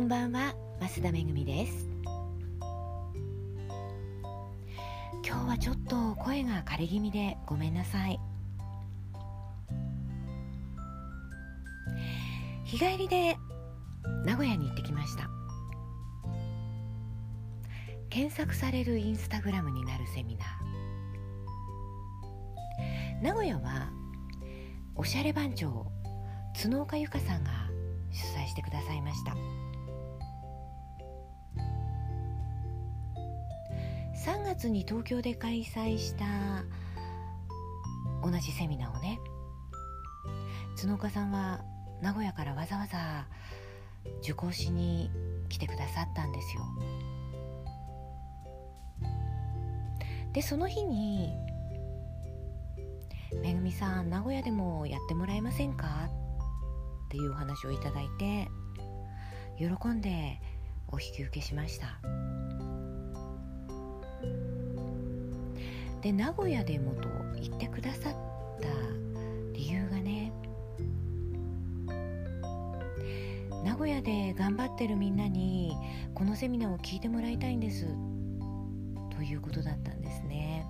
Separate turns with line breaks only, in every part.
こんばんは増田めぐみです。今日はちょっと声が枯れ気味でごめんなさい。日帰りで名古屋に行ってきました。検索されるインスタグラムになるセミナー。名古屋はおしゃれ番長角岡由香さんが主催してくださいました。3月に東京で開催した同じセミナーをね角岡さんは名古屋からわざわざ受講しに来てくださったんですよでその日に「めぐみさん名古屋でもやってもらえませんか?」っていうお話をいただいて喜んでお引き受けしましたで名古屋でもと言ってくださった理由がね。名古屋で頑張ってるみんなにこのセミナーを聞いてもらいたいんです。ということだったんですね。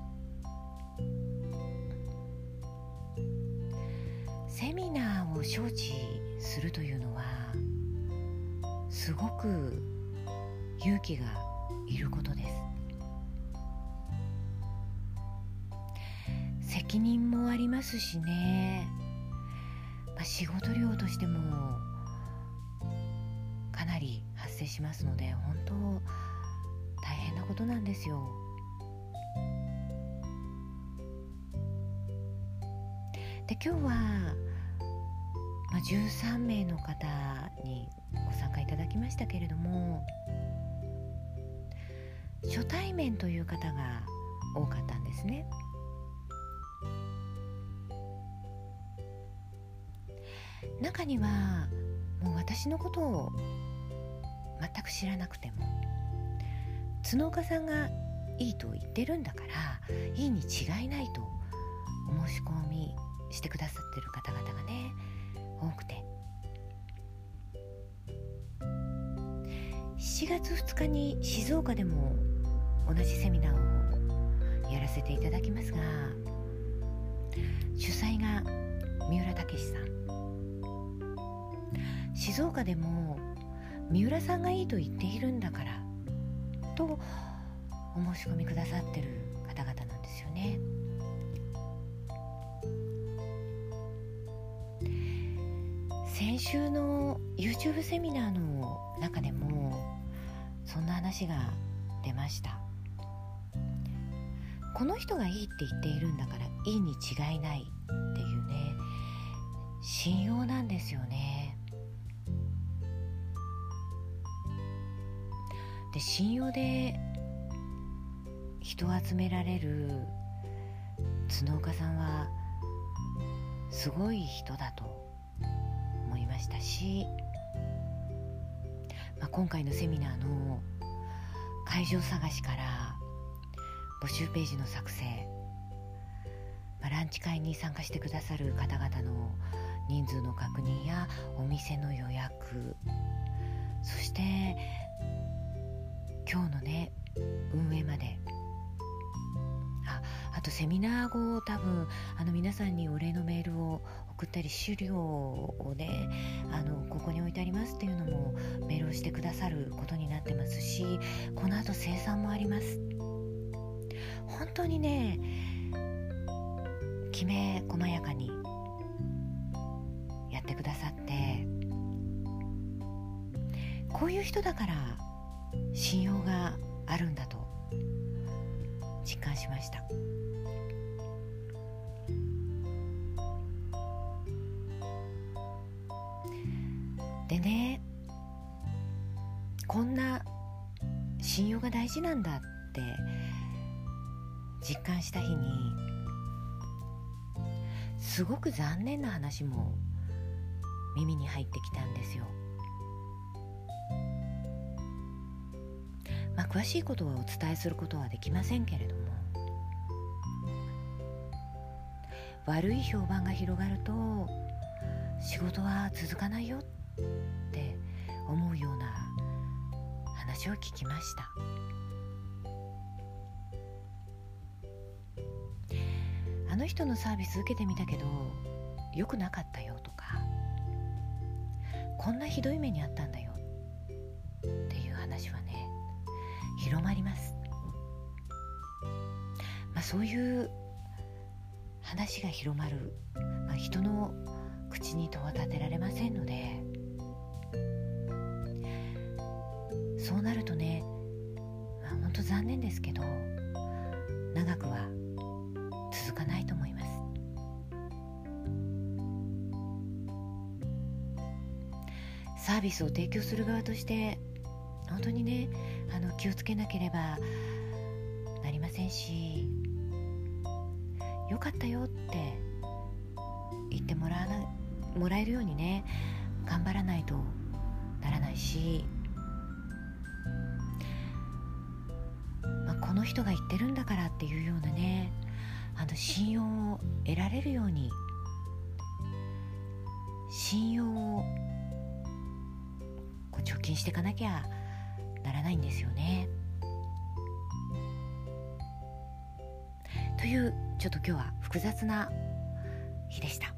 セミナーを招致するというのはすごく勇気がいることです。責任もありますしね、まあ、仕事量としてもかなり発生しますので本当大変なことなんですよで今日は、まあ、13名の方にご参加いただきましたけれども初対面という方が多かったんですね。中にはもう私のことを全く知らなくても角岡さんがいいと言ってるんだからいいに違いないとお申し込みしてくださってる方々がね多くて。7月2日に静岡でも同じセミナーをやらせていただきますが主催が三浦武さん。静岡でも三浦さんがいいと言っているんだからとお申し込みくださってる方々なんですよね。先週の YouTube セミナーの中でもそんな話が出ましたこの人がいいって言っているんだからいいに違いないっていうね信用なんですよねで信用で人を集められる角岡さんはすごい人だと思いましたし、まあ、今回のセミナーの会場探しから募集ページの作成、まあ、ランチ会に参加してくださる方々の人数の確認やお店の予約そして今日のね運営まで。ああとセミナー後多分あの皆さんにお礼のメールを送ったり資料をねあのここに置いてありますっていうのもメールをしてくださることになってますしこの後生産もあります。本当にねきめ細やかにやってくださってこういう人だから信用があるんだと実感しました。でねこんな信用が大事なんだって実感した日にすごく残念な話も耳に入ってきたんですよ。詳しいことはお伝えすることはできませんけれども悪い評判が広がると仕事は続かないよって思うような話を聞きました。あの人のサービス受けてみたけど良くなかったよとかこんなひどい目にあったんだ広まります。まあそういう話が広まる、まあ、人の口に戸は立てられませんので。そうなるとね、まあ、本当残念ですけど長くは続かないと思います。サービスを提供する側として本当にねあの気をつけなければなりませんしよかったよって言ってもらわなもらえるようにね頑張らないとならないしまあこの人が言ってるんだからっていうようなねあの信用を得られるように信用をこう貯金していかなきゃならないんですよね。というちょっと今日は複雑な日でした。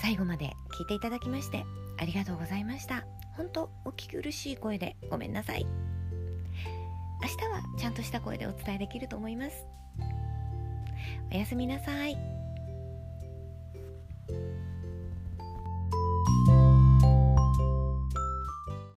最後まで聞いていただきましてありがとうございました。本当お聞き苦しい声でごめんなさい。明日はちゃんとした声でお伝えできると思います。おやすみなさい。